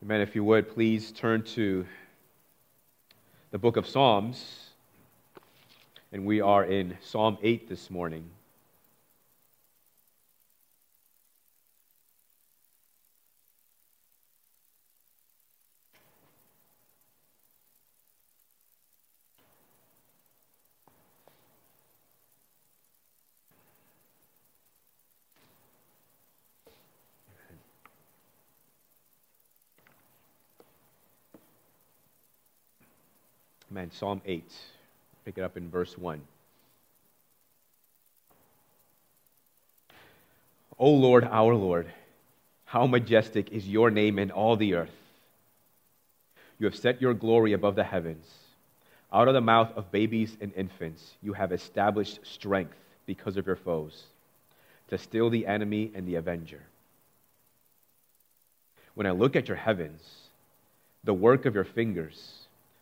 Amen. If you would, please turn to the book of Psalms. And we are in Psalm 8 this morning. Amen. Psalm 8. Pick it up in verse 1. O Lord, our Lord, how majestic is your name in all the earth. You have set your glory above the heavens. Out of the mouth of babies and infants, you have established strength because of your foes, to still the enemy and the avenger. When I look at your heavens, the work of your fingers,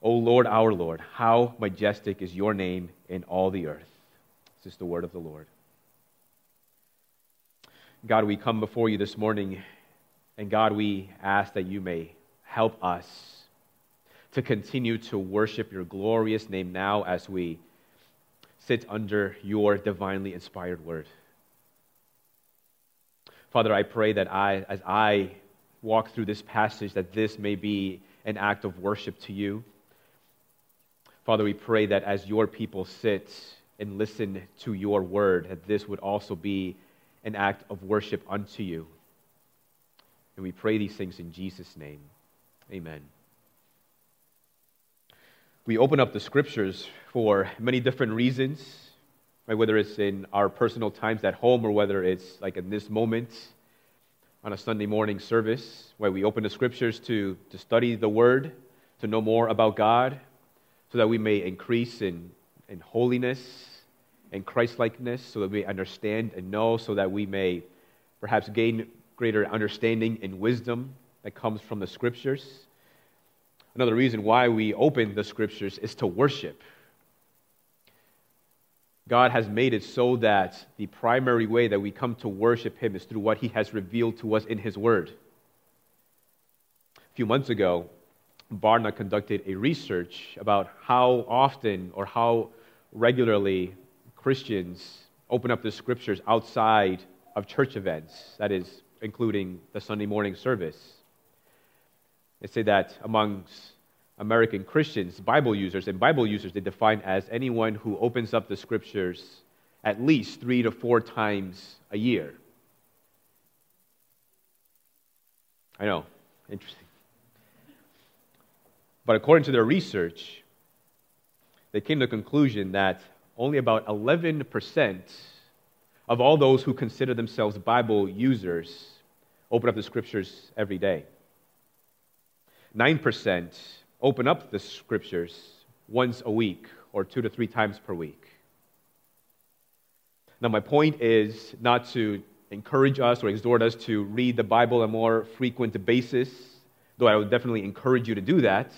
O Lord, our Lord, how majestic is your name in all the earth. This is the word of the Lord. God, we come before you this morning, and God, we ask that you may help us to continue to worship your glorious name now as we sit under your divinely inspired word. Father, I pray that I, as I walk through this passage, that this may be an act of worship to you Father, we pray that as your people sit and listen to your word, that this would also be an act of worship unto you. And we pray these things in Jesus' name. Amen. We open up the scriptures for many different reasons, right? whether it's in our personal times at home or whether it's like in this moment on a Sunday morning service, where we open the scriptures to, to study the word, to know more about God, so that we may increase in, in holiness and Christlikeness, so that we understand and know, so that we may perhaps gain greater understanding and wisdom that comes from the Scriptures. Another reason why we open the Scriptures is to worship. God has made it so that the primary way that we come to worship Him is through what He has revealed to us in His Word. A few months ago, Barna conducted a research about how often or how regularly Christians open up the scriptures outside of church events, that is, including the Sunday morning service. They say that amongst American Christians, Bible users, and Bible users they define as anyone who opens up the scriptures at least three to four times a year. I know, interesting. But according to their research, they came to the conclusion that only about 11% of all those who consider themselves Bible users open up the scriptures every day. 9% open up the scriptures once a week or two to three times per week. Now, my point is not to encourage us or exhort us to read the Bible on a more frequent basis, though I would definitely encourage you to do that.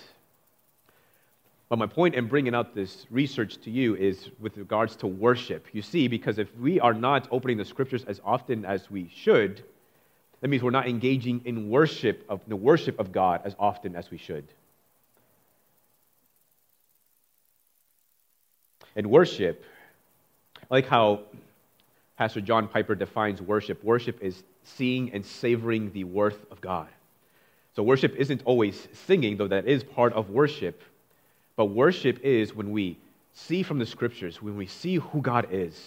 But my point in bringing out this research to you is with regards to worship. You see, because if we are not opening the scriptures as often as we should, that means we're not engaging in worship of the worship of God as often as we should. In worship, I like how Pastor John Piper defines worship. Worship is seeing and savoring the worth of God. So worship isn't always singing, though that is part of worship. But worship is when we see from the scriptures, when we see who God is,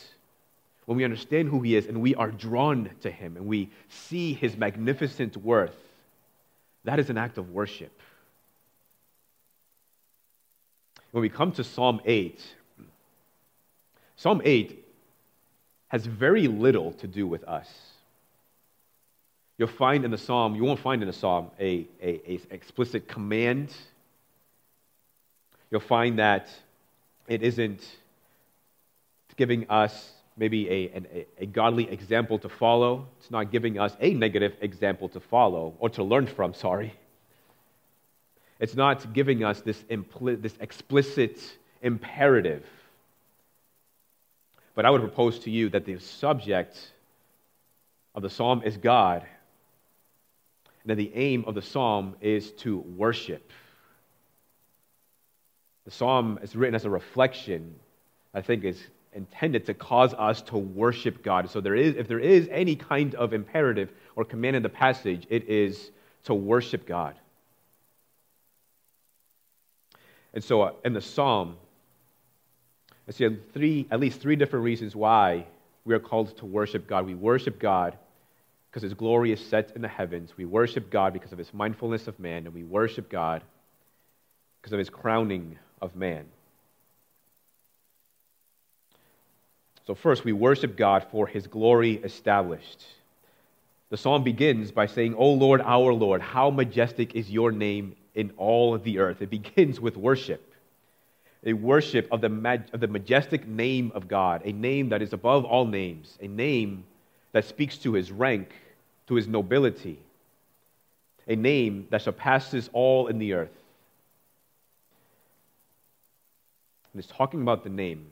when we understand who He is, and we are drawn to Him, and we see His magnificent worth, that is an act of worship. When we come to Psalm 8, Psalm 8 has very little to do with us. You'll find in the psalm, you won't find in the psalm a, a, a explicit command. You'll find that it isn't giving us maybe a, a, a, godly example to follow. It's not giving us a negative example to follow or to learn from, sorry. It's not giving us this, impli- this explicit imperative. But I would propose to you that the subject of the psalm is God, and that the aim of the psalm is to worship. The psalm is written as a reflection, I think, is intended to cause us to worship God. So there is, if there is any kind of imperative or command in the passage, it is to worship God. And so uh, in the psalm, I see three, at least three different reasons why we are called to worship God. We worship God because his glory is set in the heavens. We worship God because of his mindfulness of man, and we worship God because of his crowning of man. So, first, we worship God for his glory established. The psalm begins by saying, O Lord, our Lord, how majestic is your name in all the earth. It begins with worship a worship of the, mag- of the majestic name of God, a name that is above all names, a name that speaks to his rank, to his nobility, a name that surpasses all in the earth. And it's talking about the name.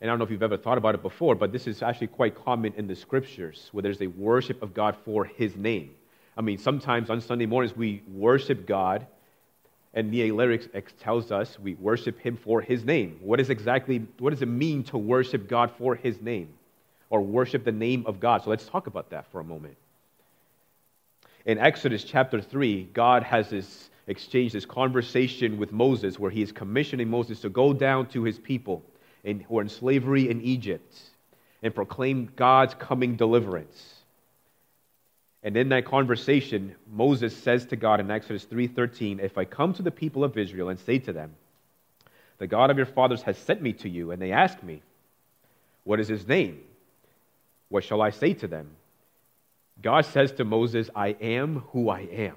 And I don't know if you've ever thought about it before, but this is actually quite common in the scriptures where there's a worship of God for his name. I mean, sometimes on Sunday mornings we worship God, and the lyrics tells us we worship him for his name. What is exactly what does it mean to worship God for his name? Or worship the name of God. So let's talk about that for a moment. In Exodus chapter 3, God has this exchange, this conversation with Moses where he is commissioning Moses to go down to his people in, who are in slavery in Egypt and proclaim God's coming deliverance. And in that conversation, Moses says to God in Exodus 3:13, "If I come to the people of Israel and say to them, the God of your fathers has sent me to you, and they ask me, what is his name? What shall I say to them?" God says to Moses, "I am who I am."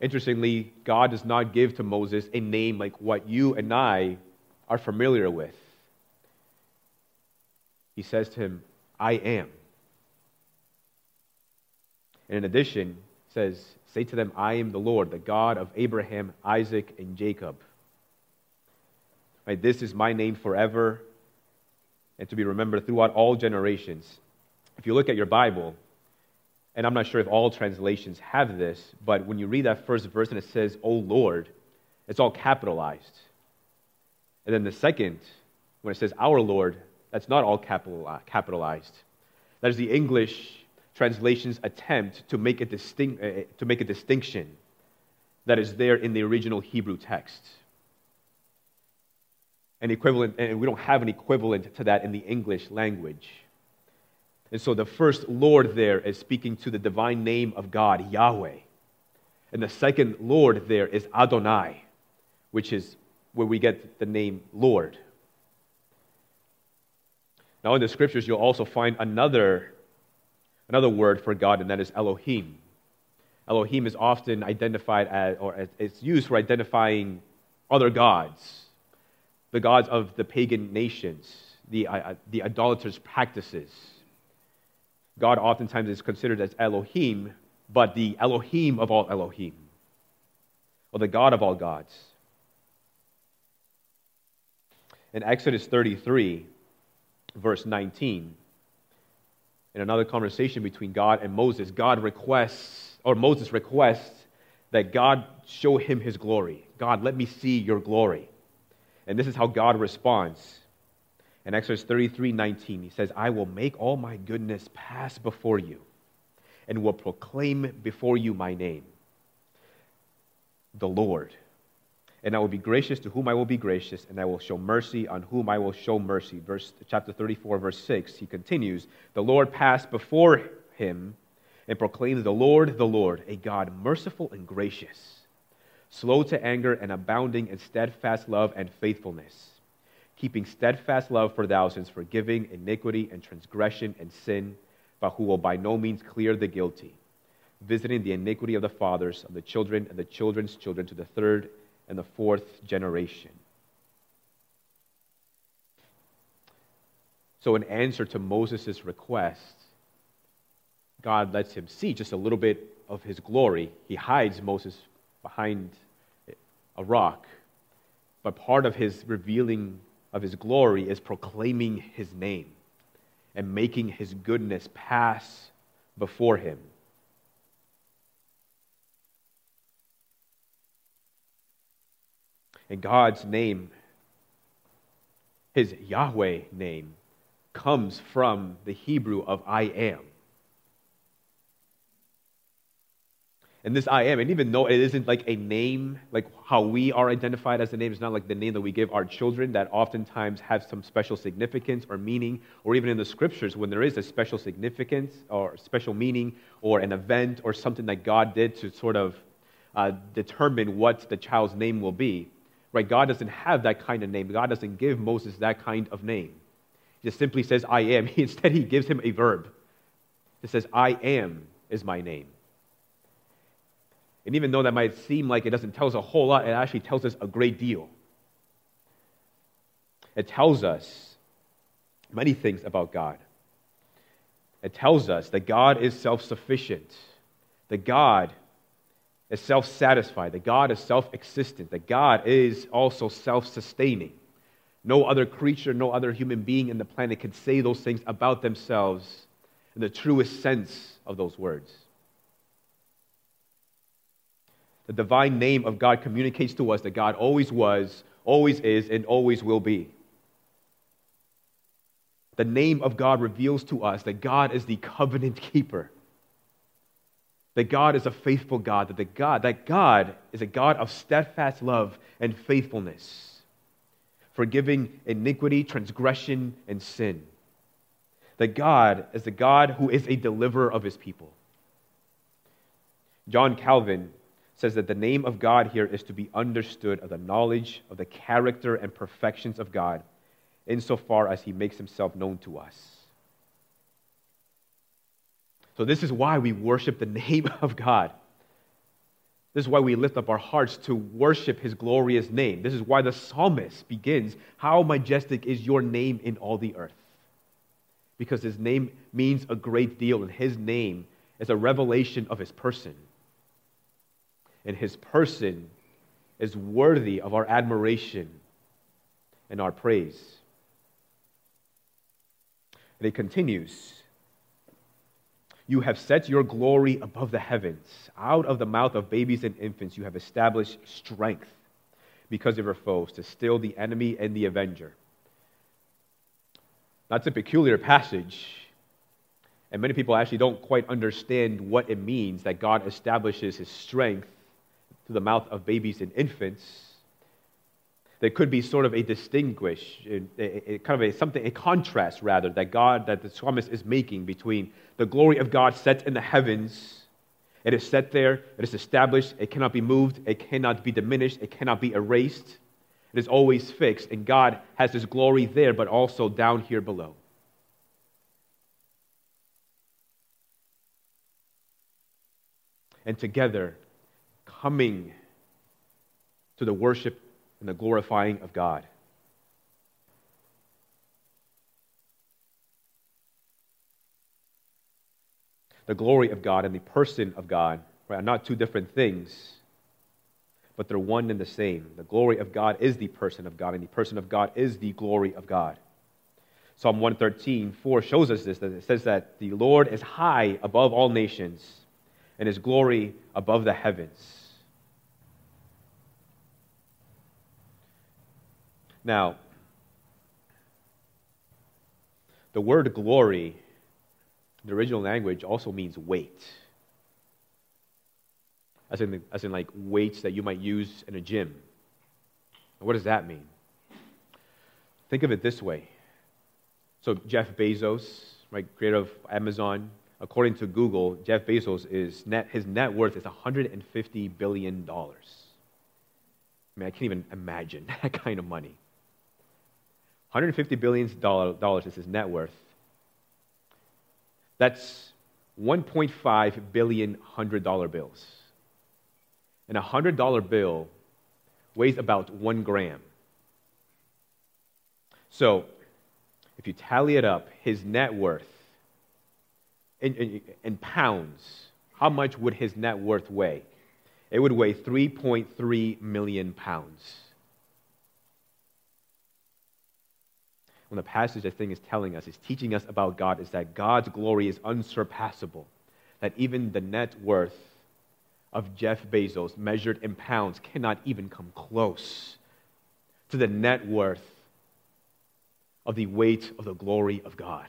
Interestingly, God does not give to Moses a name like what you and I are familiar with. He says to him, I am. And in addition, says, Say to them, I am the Lord, the God of Abraham, Isaac, and Jacob. Right, this is my name forever and to be remembered throughout all generations. If you look at your Bible, and I'm not sure if all translations have this, but when you read that first verse and it says, O Lord, it's all capitalized. And then the second, when it says, Our Lord, that's not all capitalized. That is the English translation's attempt to make, a uh, to make a distinction that is there in the original Hebrew text. An equivalent, and we don't have an equivalent to that in the English language. And so the first Lord there is speaking to the divine name of God, Yahweh. And the second Lord there is Adonai, which is where we get the name Lord. Now, in the scriptures, you'll also find another, another word for God, and that is Elohim. Elohim is often identified as, or it's used for identifying other gods, the gods of the pagan nations, the, uh, the idolaters' practices. God oftentimes is considered as Elohim, but the Elohim of all Elohim, or the God of all gods. In Exodus 33, verse 19. In another conversation between God and Moses, God requests, or Moses requests, that God show him his glory. God, let me see your glory. And this is how God responds. In Exodus 33 19, he says, I will make all my goodness pass before you and will proclaim before you my name. the Lord. And I will be gracious to whom I will be gracious, and I will show mercy on whom I will show mercy. Verse chapter 34, verse 6, he continues, The Lord passed before him and proclaimed, The Lord, the Lord, a God merciful and gracious, slow to anger and abounding in steadfast love and faithfulness, keeping steadfast love for thousands, forgiving iniquity and transgression and sin, but who will by no means clear the guilty, visiting the iniquity of the fathers, of the children, and the children's children to the third and the fourth generation. So, in answer to Moses' request, God lets him see just a little bit of his glory. He hides Moses behind a rock. But part of his revealing of his glory is proclaiming his name and making his goodness pass before him. And God's name, his Yahweh name, comes from the Hebrew of I am. And this I am, and even though it isn't like a name, like how we are identified as a name, it's not like the name that we give our children that oftentimes have some special significance or meaning, or even in the scriptures, when there is a special significance or special meaning or an event or something that God did to sort of uh, determine what the child's name will be. Right? God doesn't have that kind of name. God doesn't give Moses that kind of name. He just simply says, I am. Instead, he gives him a verb. It says, I am is my name. And even though that might seem like it doesn't tell us a whole lot, it actually tells us a great deal. It tells us many things about God. It tells us that God is self sufficient, that God is self satisfied, that God is self existent, that God is also self sustaining. No other creature, no other human being in the planet can say those things about themselves in the truest sense of those words. The divine name of God communicates to us that God always was, always is, and always will be. The name of God reveals to us that God is the covenant keeper that God is a faithful God, that, the God, that God is a God of steadfast love and faithfulness, forgiving iniquity, transgression, and sin. That God is the God who is a deliverer of his people. John Calvin says that the name of God here is to be understood of the knowledge of the character and perfections of God insofar as he makes himself known to us. So, this is why we worship the name of God. This is why we lift up our hearts to worship his glorious name. This is why the psalmist begins, How majestic is your name in all the earth. Because his name means a great deal, and his name is a revelation of his person. And his person is worthy of our admiration and our praise. And it continues you have set your glory above the heavens. Out of the mouth of babies and infants, you have established strength because of your foes to still the enemy and the avenger. That's a peculiar passage. And many people actually don't quite understand what it means that God establishes his strength to the mouth of babies and infants there could be sort of a distinguish, a, a, kind of a something, a contrast rather, that God, that the psalmist is making between the glory of God set in the heavens. It is set there, it is established, it cannot be moved, it cannot be diminished, it cannot be erased. It is always fixed, and God has His glory there, but also down here below. And together, coming to the worship and the glorifying of God. The glory of God and the person of God right, are not two different things, but they're one and the same. The glory of God is the person of God, and the person of God is the glory of God. Psalm 113, 4 shows us this, that it says that the Lord is high above all nations, and his glory above the heavens. Now, the word glory, the original language, also means weight. as in, as in like weights that you might use in a gym. What does that mean? Think of it this way. So Jeff Bezos, right, creator of Amazon, according to Google, Jeff Bezos is net his net worth is 150 billion dollars. I mean, I can't even imagine that kind of money. 150 billion dollars is his net worth. That's 1.5 billion hundred dollar bills. And a hundred dollar bill weighs about one gram. So, if you tally it up, his net worth in, in, in pounds, how much would his net worth weigh? It would weigh 3.3 million pounds. When the passage I think is telling us, is teaching us about God, is that God's glory is unsurpassable. That even the net worth of Jeff Bezos, measured in pounds, cannot even come close to the net worth of the weight of the glory of God.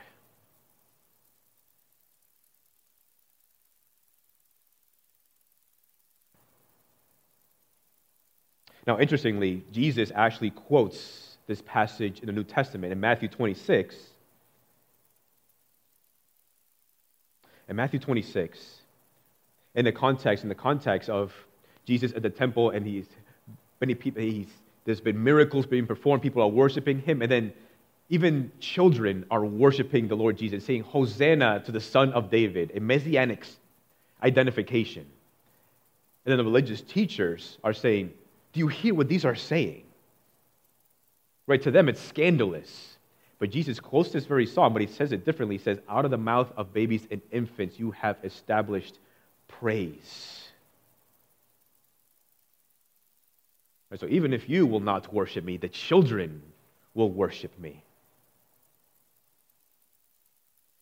Now, interestingly, Jesus actually quotes this passage in the New Testament in Matthew 26. In Matthew 26, in the context, in the context of Jesus at the temple, and he's many people, he's, there's been miracles being performed, people are worshiping him, and then even children are worshiping the Lord Jesus, saying, Hosanna to the Son of David, a messianic identification. And then the religious teachers are saying, Do you hear what these are saying? Right, to them it's scandalous. But Jesus quotes this very song, but he says it differently. He says, Out of the mouth of babies and infants you have established praise. Right, so even if you will not worship me, the children will worship me.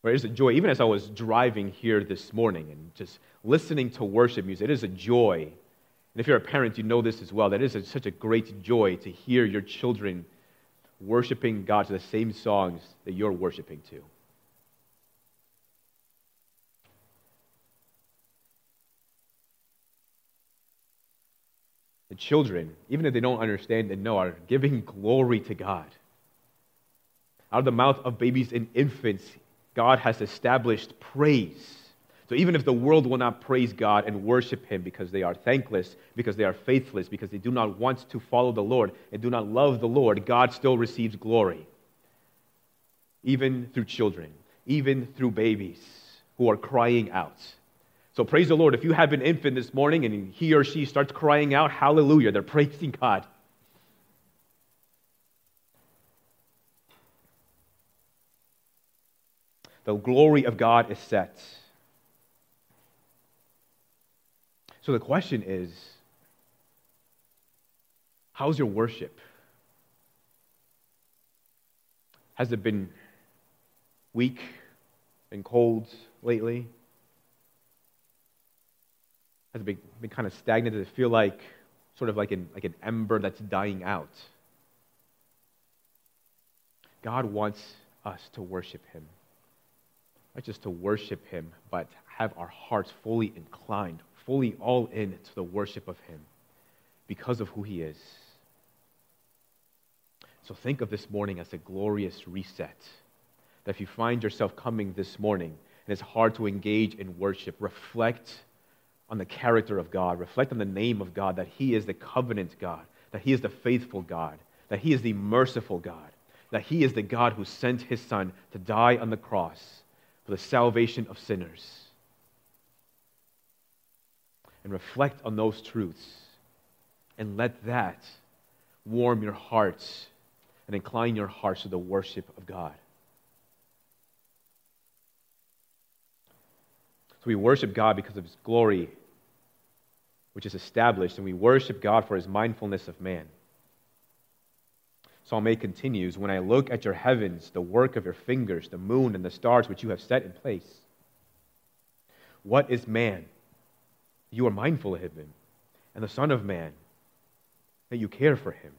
Right, it is a joy. Even as I was driving here this morning and just listening to worship music, it is a joy. And if you're a parent, you know this as well. That is a, such a great joy to hear your children worshiping God to the same songs that you're worshiping to. The children, even if they don't understand and know, are giving glory to God. Out of the mouth of babies and infants, God has established praise. So even if the world will not praise God and worship Him because they are thankless, because they are faithless, because they do not want to follow the Lord and do not love the Lord, God still receives glory. Even through children, even through babies who are crying out. So praise the Lord. If you have an infant this morning and he or she starts crying out, hallelujah, they're praising God. the glory of God is set. So the question is how's your worship? Has it been weak and cold lately? Has it been, been kind of stagnant? Does it feel like sort of like an, like an ember that's dying out? God wants us to worship Him not just to worship Him, but have our hearts fully inclined, fully all in to the worship of Him because of who He is. So think of this morning as a glorious reset. That if you find yourself coming this morning and it's hard to engage in worship, reflect on the character of God, reflect on the name of God, that He is the covenant God, that He is the faithful God, that He is the merciful God, that He is the God who sent His Son to die on the cross for the salvation of sinners. And reflect on those truths and let that warm your hearts and incline your hearts to the worship of God. So we worship God because of his glory, which is established, and we worship God for his mindfulness of man. Psalm 8 continues When I look at your heavens, the work of your fingers, the moon and the stars which you have set in place, what is man? You are mindful of him, and the Son of Man, that you care for him.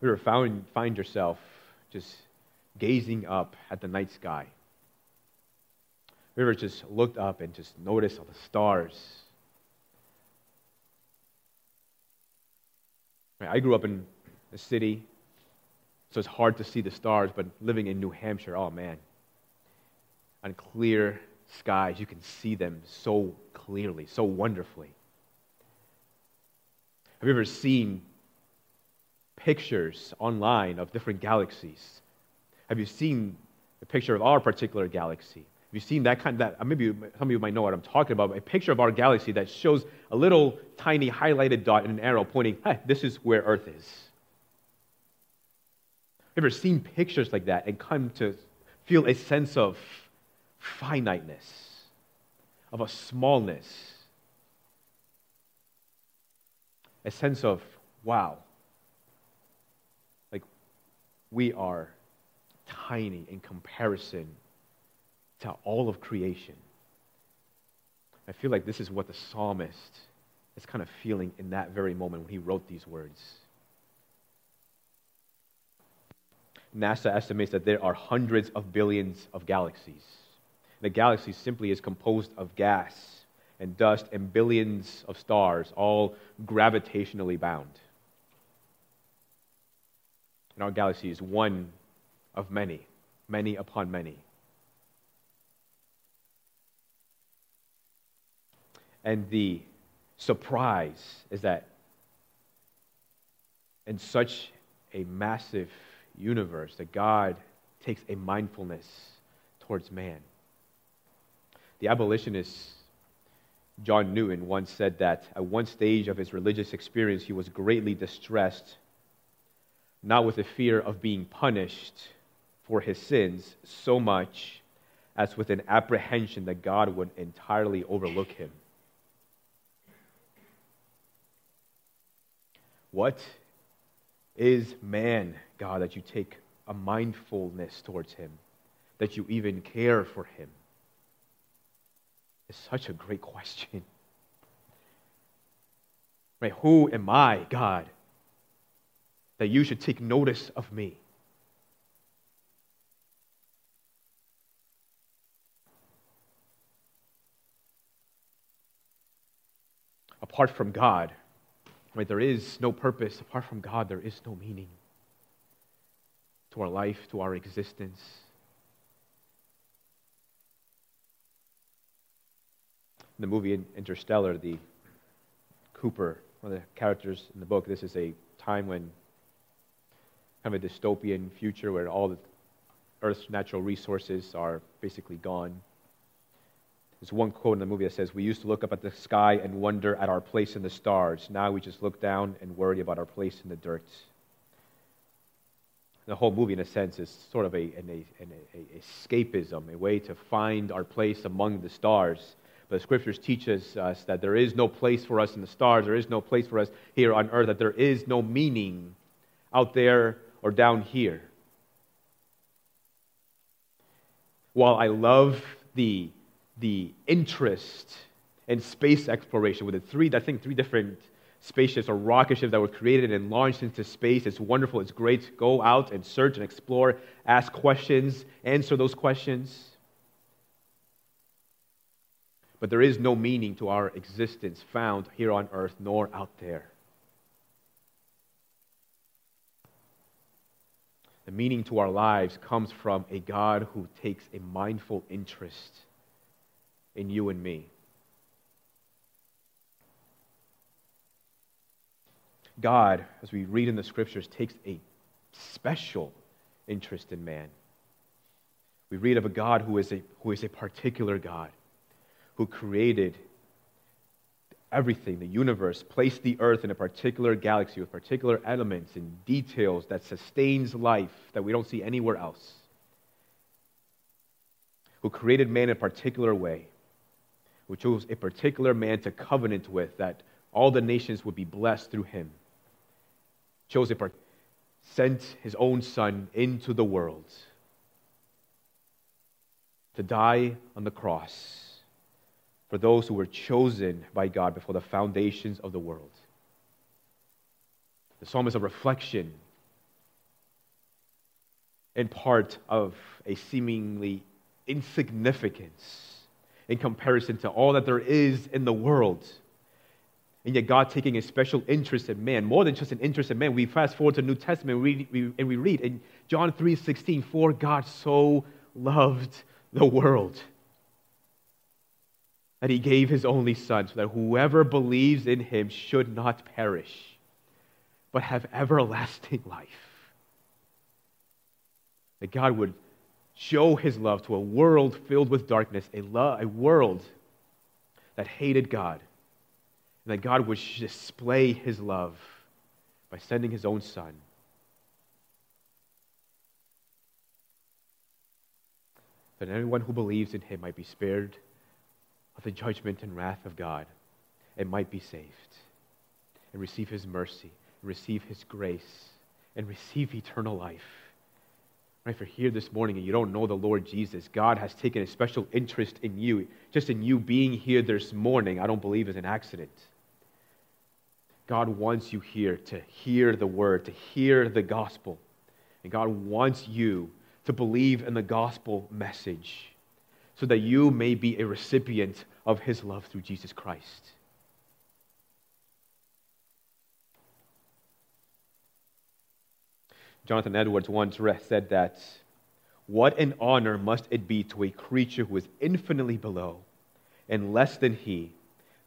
You ever found, find yourself just gazing up at the night sky, you ever just looked up and just noticed all the stars? I grew up in a city, so it's hard to see the stars, but living in New Hampshire, oh man, on clear skies, you can see them so clearly, so wonderfully. Have you ever seen pictures online of different galaxies? Have you seen a picture of our particular galaxy? Have you seen that kind of that? Uh, maybe some of you might know what I'm talking about. A picture of our galaxy that shows a little tiny highlighted dot and an arrow pointing, hey, this is where Earth is. Have you ever seen pictures like that and come to feel a sense of finiteness, of a smallness, a sense of, wow, like we are tiny in comparison to all of creation. I feel like this is what the psalmist is kind of feeling in that very moment when he wrote these words. NASA estimates that there are hundreds of billions of galaxies. The galaxy simply is composed of gas and dust and billions of stars, all gravitationally bound. And our galaxy is one of many, many upon many. And the surprise is that in such a massive universe that God takes a mindfulness towards man. The abolitionist John Newton once said that at one stage of his religious experience, he was greatly distressed, not with the fear of being punished for his sins so much as with an apprehension that God would entirely overlook him. What is man, God, that you take a mindfulness towards him, that you even care for him? Such a great question. Right? Who am I, God, that you should take notice of me? apart from God, right, there is no purpose. Apart from God, there is no meaning to our life, to our existence. The movie Interstellar, the Cooper, one of the characters in the book, this is a time when kind of a dystopian future where all the Earth's natural resources are basically gone. There's one quote in the movie that says, We used to look up at the sky and wonder at our place in the stars. Now we just look down and worry about our place in the dirt. The whole movie, in a sense, is sort of a, an, a, an a, escapism, a way to find our place among the stars. The scriptures teaches us uh, that there is no place for us in the stars, there is no place for us here on earth, that there is no meaning out there or down here. While I love the the interest in space exploration with the three, I think, three different spaceships or rocket ships that were created and launched into space. It's wonderful. It's great. Go out and search and explore, ask questions, answer those questions. But there is no meaning to our existence found here on earth nor out there. The meaning to our lives comes from a God who takes a mindful interest in you and me. God, as we read in the scriptures, takes a special interest in man. We read of a God who is a, who is a particular God, who created everything, the universe, placed the earth in a particular galaxy with particular elements and details that sustains life that we don't see anywhere else, who created man in a particular way, who chose a particular man to covenant with, that all the nations would be blessed through him. Chose a part, sent his own son into the world to die on the cross for those who were chosen by God before the foundations of the world. The psalm is a reflection in part of a seemingly insignificance in comparison to all that there is in the world. And yet, God taking a special interest in man, more than just an interest in man. We fast forward to the New Testament we, we, and we read in John 3 16, For God so loved the world that he gave his only Son, so that whoever believes in him should not perish, but have everlasting life. That God would show his love to a world filled with darkness, a, lo- a world that hated God and that God would display his love by sending his own son. That anyone who believes in him might be spared of the judgment and wrath of God and might be saved and receive his mercy, and receive his grace, and receive eternal life. Right, if you're here this morning and you don't know the Lord Jesus, God has taken a special interest in you. Just in you being here this morning, I don't believe is an accident. God wants you here to hear the word, to hear the gospel. And God wants you to believe in the gospel message so that you may be a recipient of his love through Jesus Christ. Jonathan Edwards once said that, What an honor must it be to a creature who is infinitely below and less than he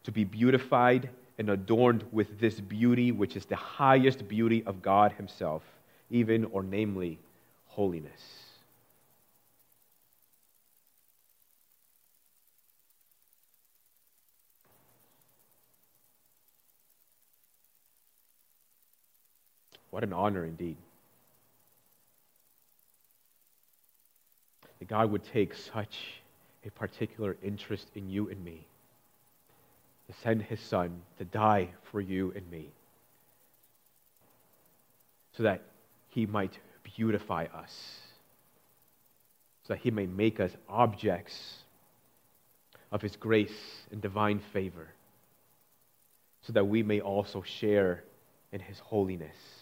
to be beautified and adorned with this beauty, which is the highest beauty of God Himself, even or namely holiness. What an honor indeed. That God would take such a particular interest in you and me to send his son to die for you and me so that he might beautify us, so that he may make us objects of his grace and divine favor, so that we may also share in his holiness.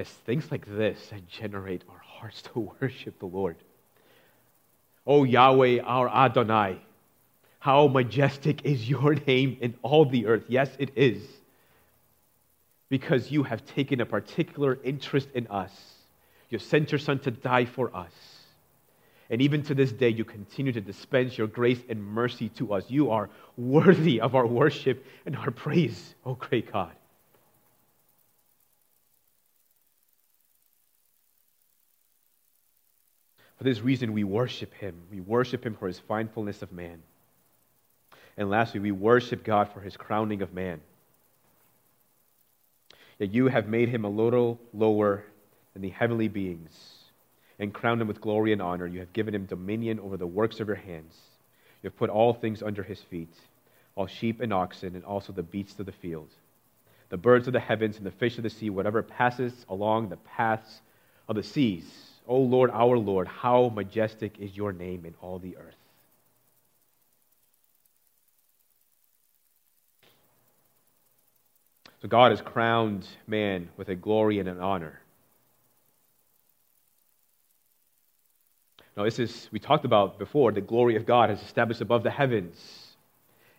It's things like this that generate our hearts to worship the Lord. O Yahweh, our Adonai, how majestic is your name in all the earth. Yes, it is. Because you have taken a particular interest in us. You sent your Son to die for us. And even to this day, you continue to dispense your grace and mercy to us. You are worthy of our worship and our praise, O great God. For this reason, we worship him. We worship him for his mindfulness of man. And lastly, we worship God for his crowning of man. Yet you have made him a little lower than the heavenly beings and crowned him with glory and honor. You have given him dominion over the works of your hands. You have put all things under his feet, all sheep and oxen, and also the beasts of the field, the birds of the heavens and the fish of the sea, whatever passes along the paths of the seas. O Lord, our Lord, how majestic is your name in all the earth. So God has crowned man with a glory and an honor. Now, this is, we talked about before, the glory of God has established above the heavens,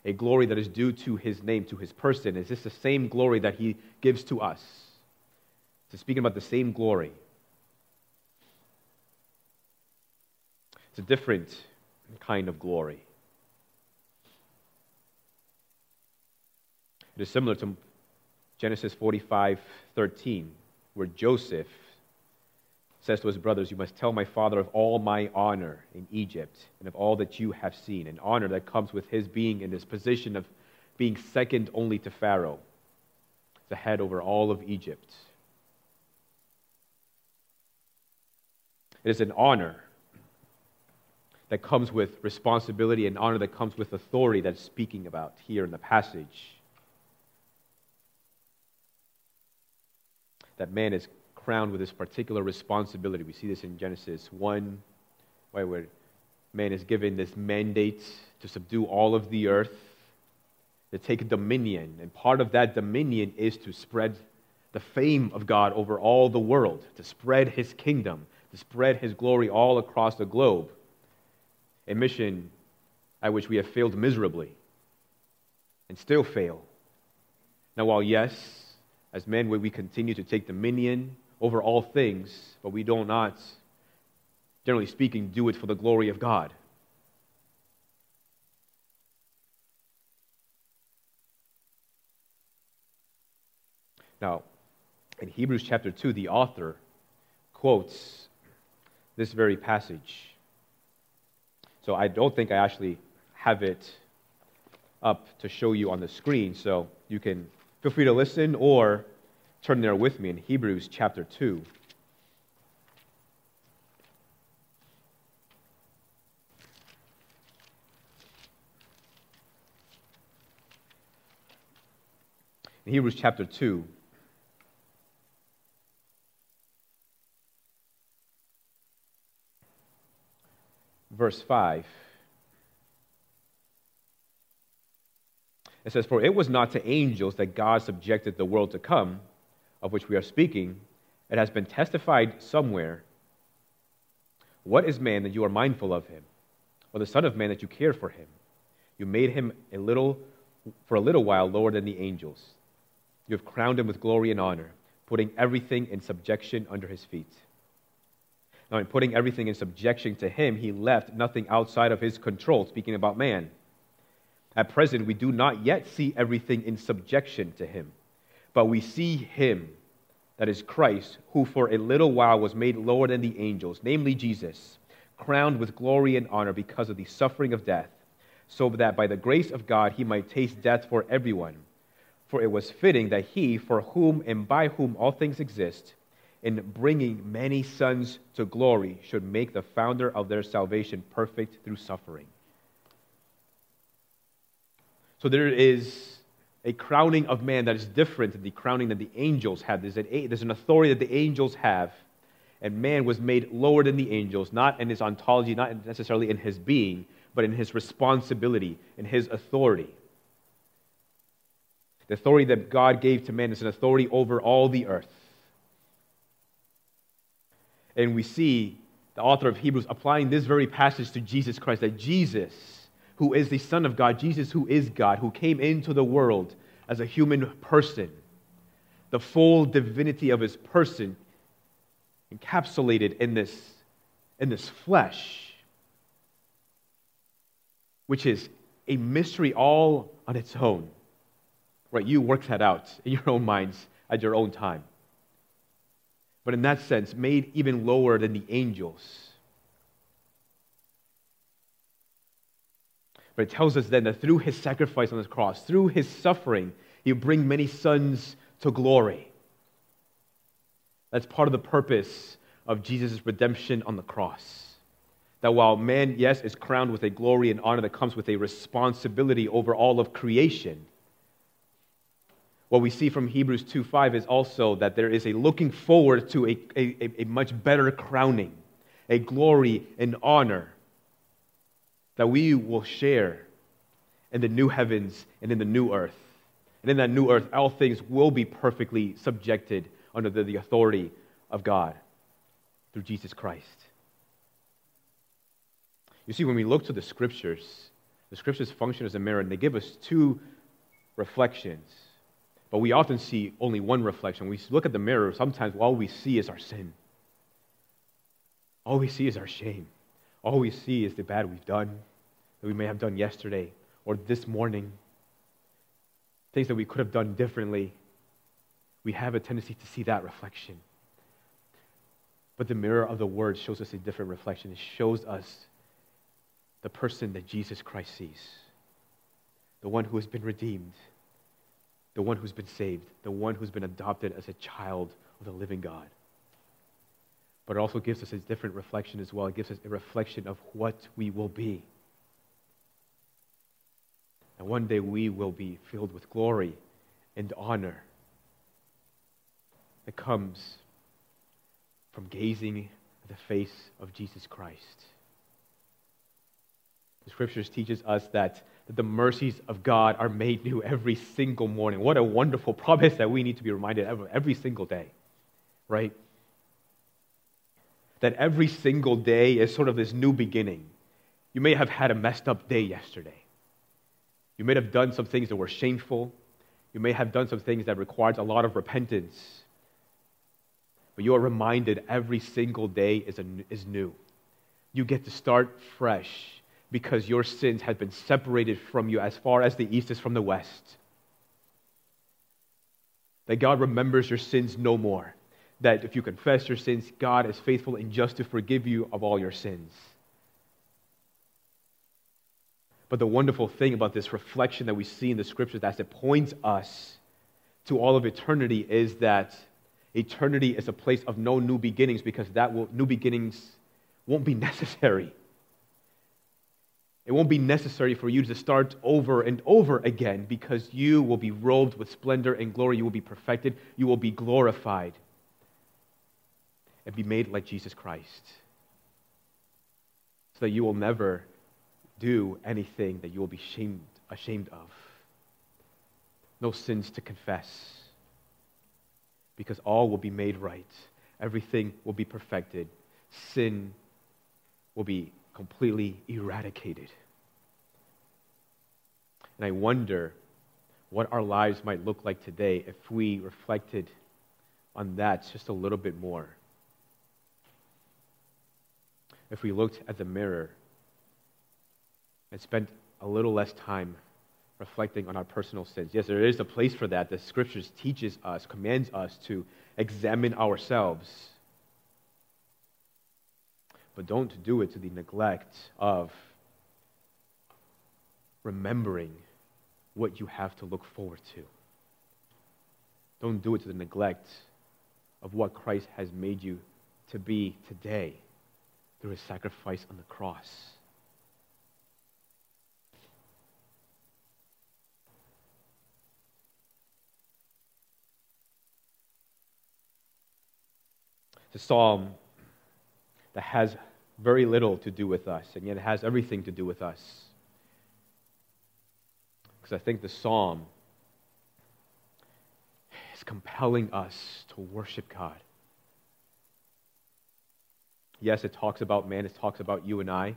a glory that is due to his name, to his person. Is this the same glory that he gives to us? So, speaking about the same glory. It's a different kind of glory. It is similar to Genesis 45 13, where Joseph says to his brothers, You must tell my father of all my honor in Egypt and of all that you have seen, an honor that comes with his being in this position of being second only to Pharaoh, the head over all of Egypt. It is an honor that comes with responsibility and honor that comes with authority that's speaking about here in the passage. That man is crowned with this particular responsibility. We see this in Genesis 1, where man is given this mandate to subdue all of the earth, to take dominion. And part of that dominion is to spread the fame of God over all the world, to spread his kingdom, to spread his glory all across the globe, a mission at which we have failed miserably and still fail. Now, while yes, as men, we continue to take dominion over all things, but we do not, generally speaking, do it for the glory of God. Now, in Hebrews chapter 2, the author quotes this very passage. So I don't think I actually have it up to show you on the screen, so you can feel free to listen or turn there with me in Hebrews chapter 2. In Hebrews chapter 2, verse 5. It says, For it was not to angels that God subjected the world to come, of which we are speaking. It has been testified somewhere. What is man that you are mindful of him, or the Son of Man that you care for him? You made him a little, for a little while lower than the angels. You have crowned him with glory and honor, putting everything in subjection under his feet. Now, in putting everything in subjection to him, he left nothing outside of his control, speaking about man. At present, we do not yet see everything in subjection to him, but we see him, that is Christ, who for a little while was made lower than the angels, namely Jesus, crowned with glory and honor because of the suffering of death, so that by the grace of God he might taste death for everyone. For it was fitting that he, for whom and by whom all things exist, in bringing many sons to glory, should make the founder of their salvation perfect through suffering. So there is a crowning of man that is different than the crowning that the angels have. There's an, there's an authority that the angels have, and man was made lower than the angels, not in his ontology, not necessarily in his being, but in his responsibility, in his authority. The authority that God gave to man is an authority over all the earth. And we see the author of Hebrews applying this very passage to Jesus Christ that Jesus, who is the Son of God, Jesus, who is God, who came into the world as a human person, the full divinity of his person encapsulated in this, in this flesh, which is a mystery all on its own. Right? You work that out in your own minds at your own time but in that sense, made even lower than the angels. But it tells us then that through his sacrifice on the cross, through his suffering, he will bring many sons to glory. That's part of the purpose of Jesus' redemption on the cross. That while man, yes, is crowned with a glory and honor that comes with a responsibility over all of creation, what we see from Hebrews 2:5 is also that there is a looking forward to a, a, a much better crowning, a glory and honor that we will share in the new heavens and in the new earth. And in that new earth, all things will be perfectly subjected under the, the authority of God through Jesus Christ. You see, when we look to the scriptures, the scriptures function as a mirror, and they give us two reflections but we often see only one reflection. We look at the mirror, sometimes all we see is our sin. All we see is our shame. All we see is the bad we've done, that we may have done yesterday or this morning, things that we could have done differently. We have a tendency to see that reflection. But the mirror of the Word shows us a different reflection. It shows us the person that Jesus Christ sees, the one who has been redeemed the one who's been saved, the one who's been adopted as a child of the living God. But it also gives us a different reflection as well. It gives us a reflection of what we will be. And one day we will be filled with glory and honor that comes from gazing at the face of Jesus Christ. The scriptures teaches us that the mercies of God are made new every single morning. What a wonderful promise that we need to be reminded of every single day, right? that every single day is sort of this new beginning. You may have had a messed up day yesterday. You may have done some things that were shameful. You may have done some things that required a lot of repentance. But you are reminded every single day is, a, is new. You get to start fresh because your sins have been separated from you as far as the east is from the west. That God remembers your sins no more. That if you confess your sins, God is faithful and just to forgive you of all your sins. But the wonderful thing about this reflection that we see in the scriptures as it points us to all of eternity is that eternity is a place of no new beginnings because that will, new beginnings won't be necessary. It won't be necessary for you to start over and over again because you will be robed with splendor and glory. You will be perfected. You will be glorified and be made like Jesus Christ. So that you will never do anything that you will be shamed, ashamed of. No sins to confess. Because all will be made right. Everything will be perfected. Sin will be completely eradicated. And I wonder what our lives might look like today if we reflected on that just a little bit more. If we looked at the mirror and spent a little less time reflecting on our personal sins. Yes, there is a place for that. The scriptures teaches us, commands us to examine ourselves. But don't do it to the neglect of remembering what you have to look forward to. Don't do it to the neglect of what Christ has made you to be today through his sacrifice on the cross. A psalm that has very little to do with us, and yet it has everything to do with us. Because I think the psalm is compelling us to worship God. Yes, it talks about man, it talks about you and I,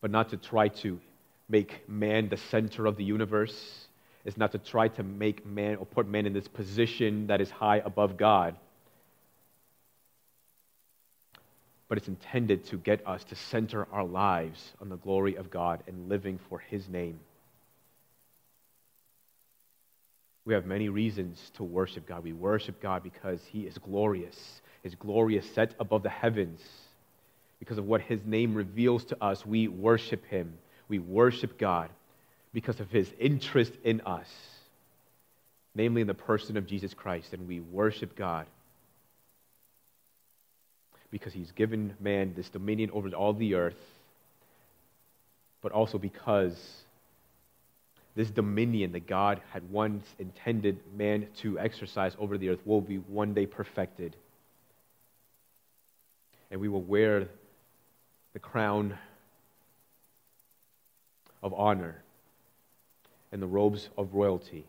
but not to try to make man the center of the universe. It's not to try to make man or put man in this position that is high above God but it's intended to get us to center our lives on the glory of God and living for His name. We have many reasons to worship God. We worship God because He is glorious. His glory is set above the heavens. Because of what His name reveals to us, we worship Him. We worship God because of His interest in us, namely in the person of Jesus Christ. And we worship God because he's given man this dominion over all the earth, but also because this dominion that God had once intended man to exercise over the earth will be one day perfected. And we will wear the crown of honor and the robes of royalty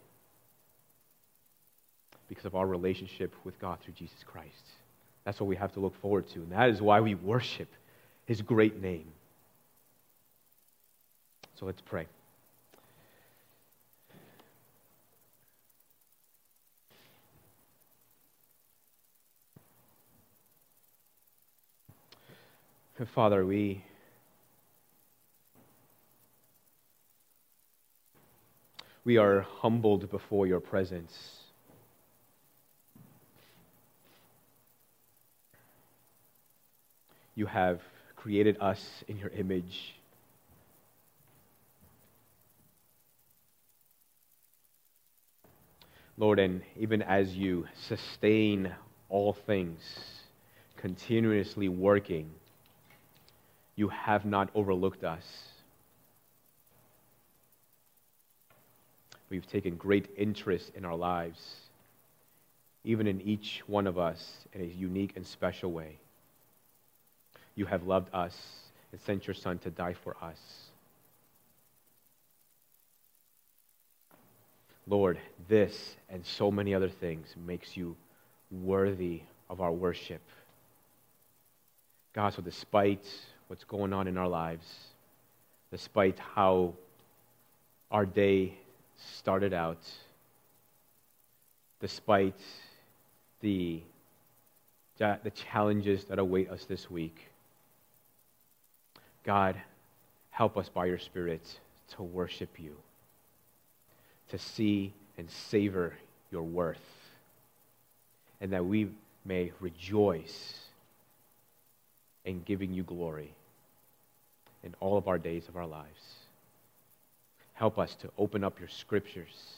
because of our relationship with God through Jesus Christ. That's what we have to look forward to. And that is why we worship his great name. So let's pray. Father, we we are humbled before your presence. You have created us in your image. Lord, and even as you sustain all things, continuously working, you have not overlooked us. We've taken great interest in our lives, even in each one of us in a unique and special way you have loved us and sent your Son to die for us. Lord, this and so many other things makes you worthy of our worship. God, so despite what's going on in our lives, despite how our day started out, despite the, the challenges that await us this week, God, help us by your Spirit to worship you, to see and savor your worth, and that we may rejoice in giving you glory in all of our days of our lives. Help us to open up your scriptures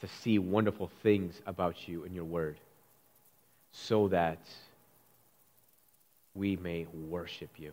to see wonderful things about you in your word so that we may worship you.